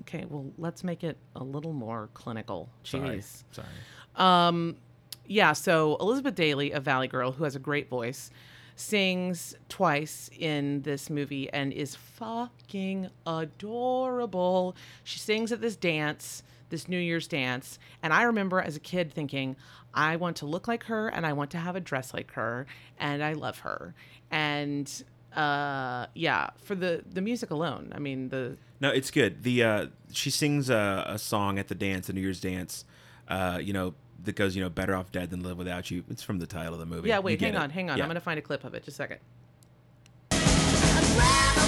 Okay, well, let's make it a little more clinical. Sorry. Jeez. Sorry. Um, yeah, so Elizabeth Daily, a Valley Girl who has a great voice, sings twice in this movie and is fucking adorable. She sings at this dance, this New Year's dance, and I remember as a kid thinking, I want to look like her and I want to have a dress like her and I love her. And uh yeah, for the the music alone, I mean the No, it's good. The uh, she sings a, a song at the dance, the New Year's dance. Uh, you know that goes, you know, better off dead than live without you. It's from the title of the movie. Yeah, wait, hang on, hang on. Yeah. I'm going to find a clip of it. Just a second.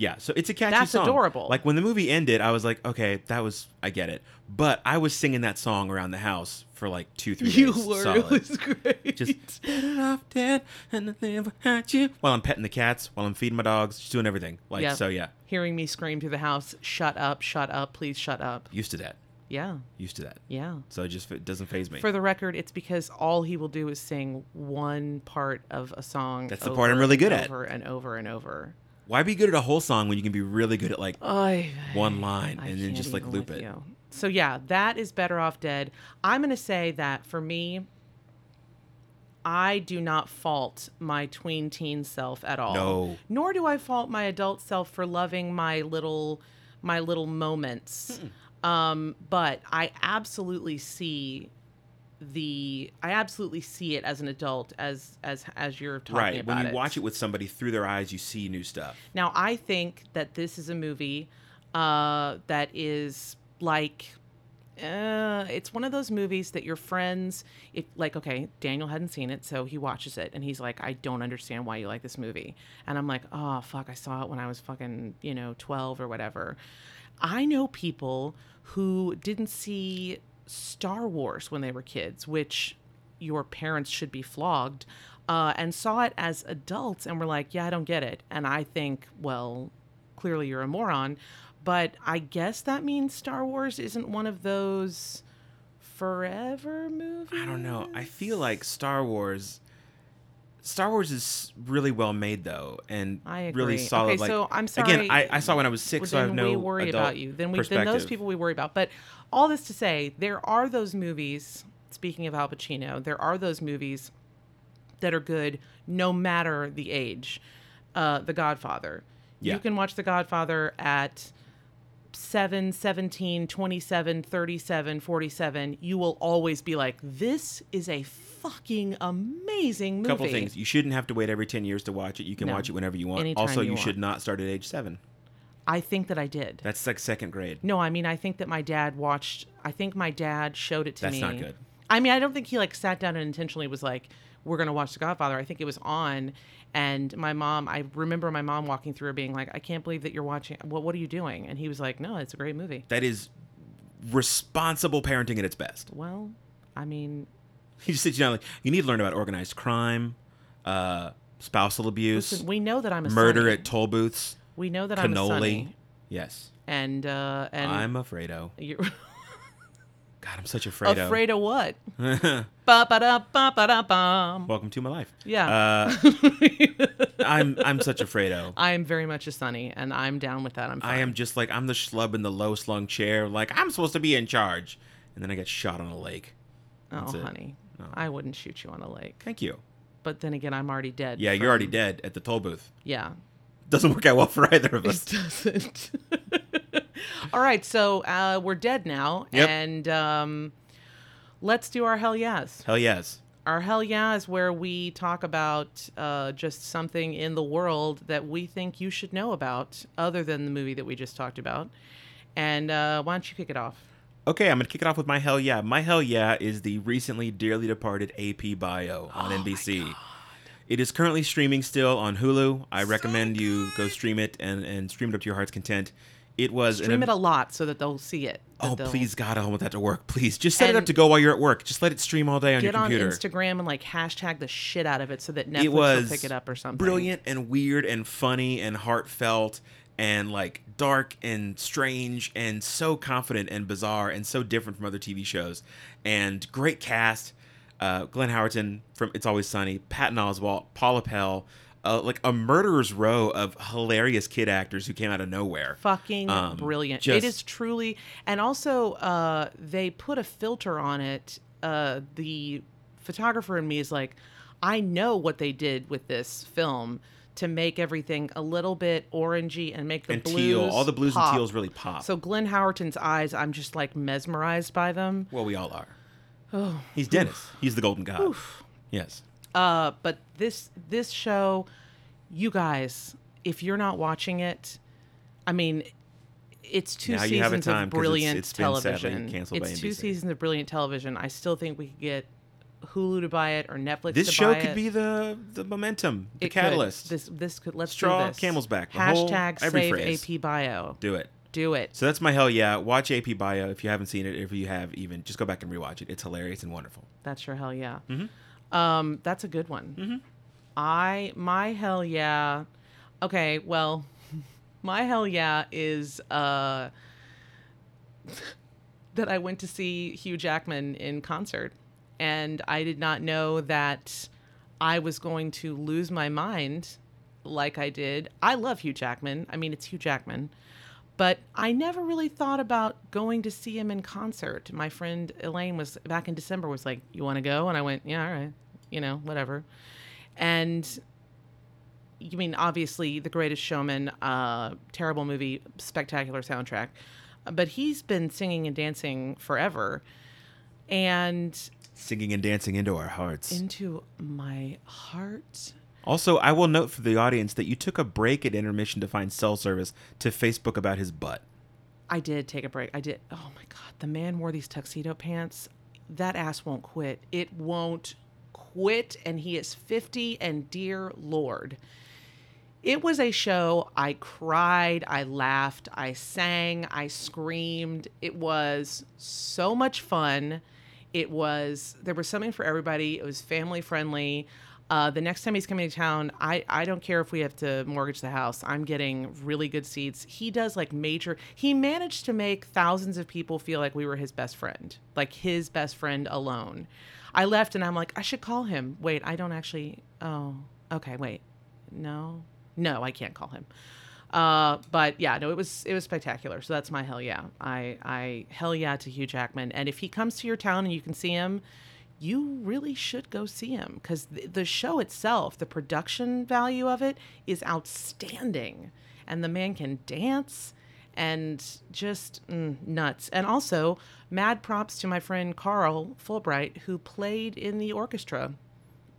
Yeah, so it's a catchy That's song. adorable. Like when the movie ended, I was like, okay, that was I get it. But I was singing that song around the house for like two, three You days. were. solid. It was great. Just better off dead and to live without you. While I'm petting the cats, while I'm feeding my dogs, just doing everything. Like Yeah. so, yeah. Hearing me scream through the house, shut up, shut up, please shut up. Used to that. Yeah, Used to that. yeah. So it just it doesn't phase me. For the record, it's because all he will do is sing one part of a song. That's the part I'm really good at. Over and over and over. Why be good at a whole song when you can be really good at like I, one line I and then just like loop it? you. So yeah, that is better off dead. I'm gonna say that for me, I do not fault my tween teen self at all. No. Nor do I fault my adult self for loving my little my little moments. Um, but I absolutely see the I absolutely see it as an adult as as as you're talking Right. about Right. When you watch it with somebody through their eyes, you see new stuff. now, I think that this is a movie uh, that is like, uh, it's one of those movies that your friends, if like, okay, Daniel hadn't seen it, so he watches it and he's like, I don't understand why you like this movie, and I'm like, oh fuck, I saw it when I was fucking, you know, 12 or whatever. I know people who didn't see Star Wars when they were kids, which your parents should be flogged, uh, and saw it as adults and were like, yeah, I don't get it. And I think, well, clearly you're a moron. But I guess that means Star Wars isn't one of those forever movies. I don't know. I feel like Star Wars. Star Wars is really well made though, and really solid. Okay, like, so I'm sorry. Again, I, I saw when I was six, Well, so I have no we worry about you. Then we then those people we worry about. But all this to say, there are those movies. Speaking of Al Pacino, there are those movies that are good no matter the age. Uh, the Godfather. Yeah. You can watch The Godfather at 7, 17, 27, 37, 47. You will always be like, this is a fucking amazing movie. Couple things. You shouldn't have to wait every ten years to watch it. You can No. watch it whenever you want. Anytime also, you you, should want. not start at age seven. I think that I did. That's like second grade. No, I mean I think that my dad watched. I think my dad showed it to me. That's me. not good. I mean, I don't think he like sat down and intentionally was like, "We're gonna watch The Godfather." I think it was on, and my mom. I remember my mom walking through, her being like, "I can't believe that you're watching. What What are you doing?" And he was like, "No, it's a great movie." That is responsible parenting at its best. Well, I mean, He just sits you down like you need to learn about organized crime, uh, spousal abuse, listen, we know that I'm a murder Sonny. at toll booths, We know that I'm a cannoli. Sonny. Yes, and uh, and I'm a Fredo. you're God, I'm such a Fredo. afraid of what? ba ba da ba ba da bum. Welcome to my life. Yeah. Uh, I'm I'm such a Fredo. I am very much a Sonny, and I'm down with that. I'm. Fine. I am just like I'm the schlub in the low slung chair. Like I'm supposed to be in charge, and then I get shot on a lake. Oh, it. honey, Oh. I wouldn't shoot you on a lake. Thank you. But then again, I'm already dead. Yeah, you're already dead at the toll booth. Yeah, Doesn't work out well for either of it us. doesn't. All right, so uh, we're dead now, Yep. and um, let's do our hell yes. Hell yes. Our hell yeah is where we talk about uh, just something in the world that we think you should know about, other than the movie that we just talked about. And uh, why don't you kick it off? Okay, I'm gonna kick it off with my hell yeah. My hell yeah is the recently dearly departed AP Bio Oh on NBC. It is currently streaming still on Hulu. I recommend you go stream it and, and stream it up to your heart's content. It was an Stream am- it a lot so that they'll see it. Oh, they'll please, God, I want that to work. Please, just set it up to go while you're at work. Just let it stream all day on Get your on computer. Instagram and like hashtag the shit out of it so that Netflix it was will pick it up or something. brilliant and weird and funny and heartfelt and like dark and strange and so confident and bizarre and so different from other TV shows. And great cast. Uh, Glenn Howerton from It's Always Sunny, Patton Oswalt, Paula Pell, uh, like a murderer's row of hilarious kid actors who came out of nowhere. fucking Um, brilliant. just- it is truly, and also uh, they put a filter on it. Uh, the photographer in me is like, I know what they did with this film to make everything a little bit orangey and make the And blues teal. All the blues and teals really pop. So Glenn Howerton's eyes, I'm just like mesmerized by them. Well, we all are. Oh, he's Dennis. He's the golden god. Yes. Uh, but this this show, you guys, if you're not watching it, I mean, it's two Now you have a seasons time of it's- brilliant it's sadly television. It's two seasons of brilliant television. I still think we could get Hulu to buy it or Netflix. This show could it. be the the momentum, the It could. catalyst. This this could let's Straw do this. camel's back, whole- Hashtag every save phrase. AP Bio. Do it. Do it. So that's my hell yeah. Watch AP Bio if you haven't seen it. If you have, even just go back and rewatch it. It's hilarious and wonderful. That's your hell yeah. Mm-hmm. Um, that's a good one. I my hell yeah. Okay, well, my hell yeah is uh that I went to see Hugh Jackman in concert, and I did not know that I was going to lose my mind like I did. I love Hugh Jackman. I mean, it's Hugh Jackman. But I never really thought about going to see him in concert. My friend Elaine was back in December was like, "You want to go?" And I went, "Yeah, all right." You know, whatever. And you mean obviously The Greatest Showman, uh, terrible movie, spectacular soundtrack. But he's been singing and dancing forever. And Singing and dancing into our hearts. into my heart. also, I will note for the audience that you took a break at intermission to find cell service to Facebook about his butt. I did take a break. I did. Oh my God. The man wore these tuxedo pants. That ass won't quit. It won't quit. And he is 50. And dear Lord, it was a show. I cried. I laughed. I sang. I screamed. It was so much fun. It was, there was something for everybody. It was family friendly. Uh, the next time he's coming to town, I, I don't care if we have to mortgage the house. I'm getting really good seats. He does like major, he managed to make thousands of people feel like we were his best friend, like his best friend alone. I left and I'm like, I should call him. Wait, I don't actually, oh, okay, wait. No, no, I can't call him. Uh, but yeah, no, it was it was spectacular. So that's my hell yeah. I I hell yeah to Hugh Jackman. And if he comes to your town and you can see him, you really should go see him because the, show itself, the production value of it is outstanding, and the man can dance and just mm, nuts. And also, mad props to my friend Carl Fulbright who played in the orchestra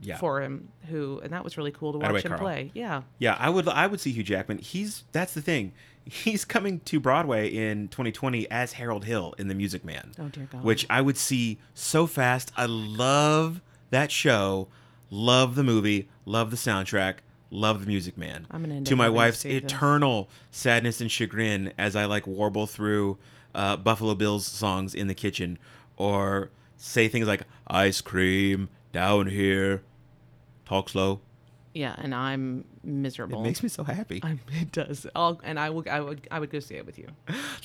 Yeah. for him. Who and that was really cool to watch Attaboy, him Carl. play. Yeah. Yeah, I would I would see Hugh Jackman. He's that's the thing. He's coming to Broadway in 2020 as Harold Hill in The Music Man. Oh, dear God. Which I would see so fast. I love that show. Love the movie. Love the soundtrack. Love the Music Man. I'm gonna end to my wife's see this. eternal sadness and chagrin as I like warble through uh, Buffalo Bills songs in the kitchen or say things like ice cream down here. Talk slow. Yeah, and I'm miserable. It makes me so happy. I'm, it does. I'll, and I would, I would, I would go see it with you.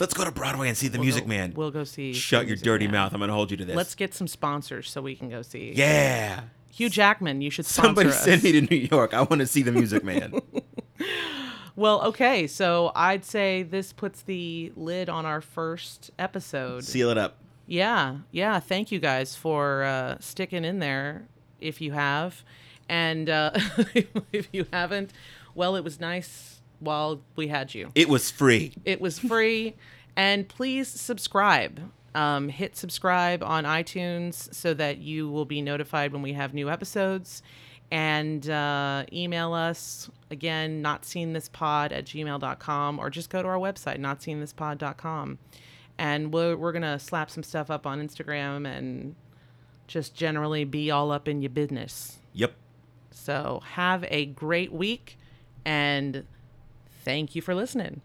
Let's go to Broadway and see the We'll Music go- Man. We'll go see. Shut your dirty Man. mouth. I'm going to hold you to this. Let's get some sponsors so we can go see. Yeah. Hugh Jackman, you should sponsor Somebody us. send me to New York. I want to see the Music Man. Well, okay, so I'd say this puts the lid on our first episode. Seal it up. Yeah, yeah. Thank you guys for uh, sticking in there. If you have, and uh, if you haven't, well, it was nice while we had you. It was free. It was free. and please subscribe. Um, hit subscribe on iTunes so that you will be notified when we have new episodes. And uh, email us again, not seen this pod at gmail.com, or just go to our website, not seen this pod.com. And we're, we're going to slap some stuff up on Instagram and just generally be all up in your business. Yep. So have a great week and thank you for listening.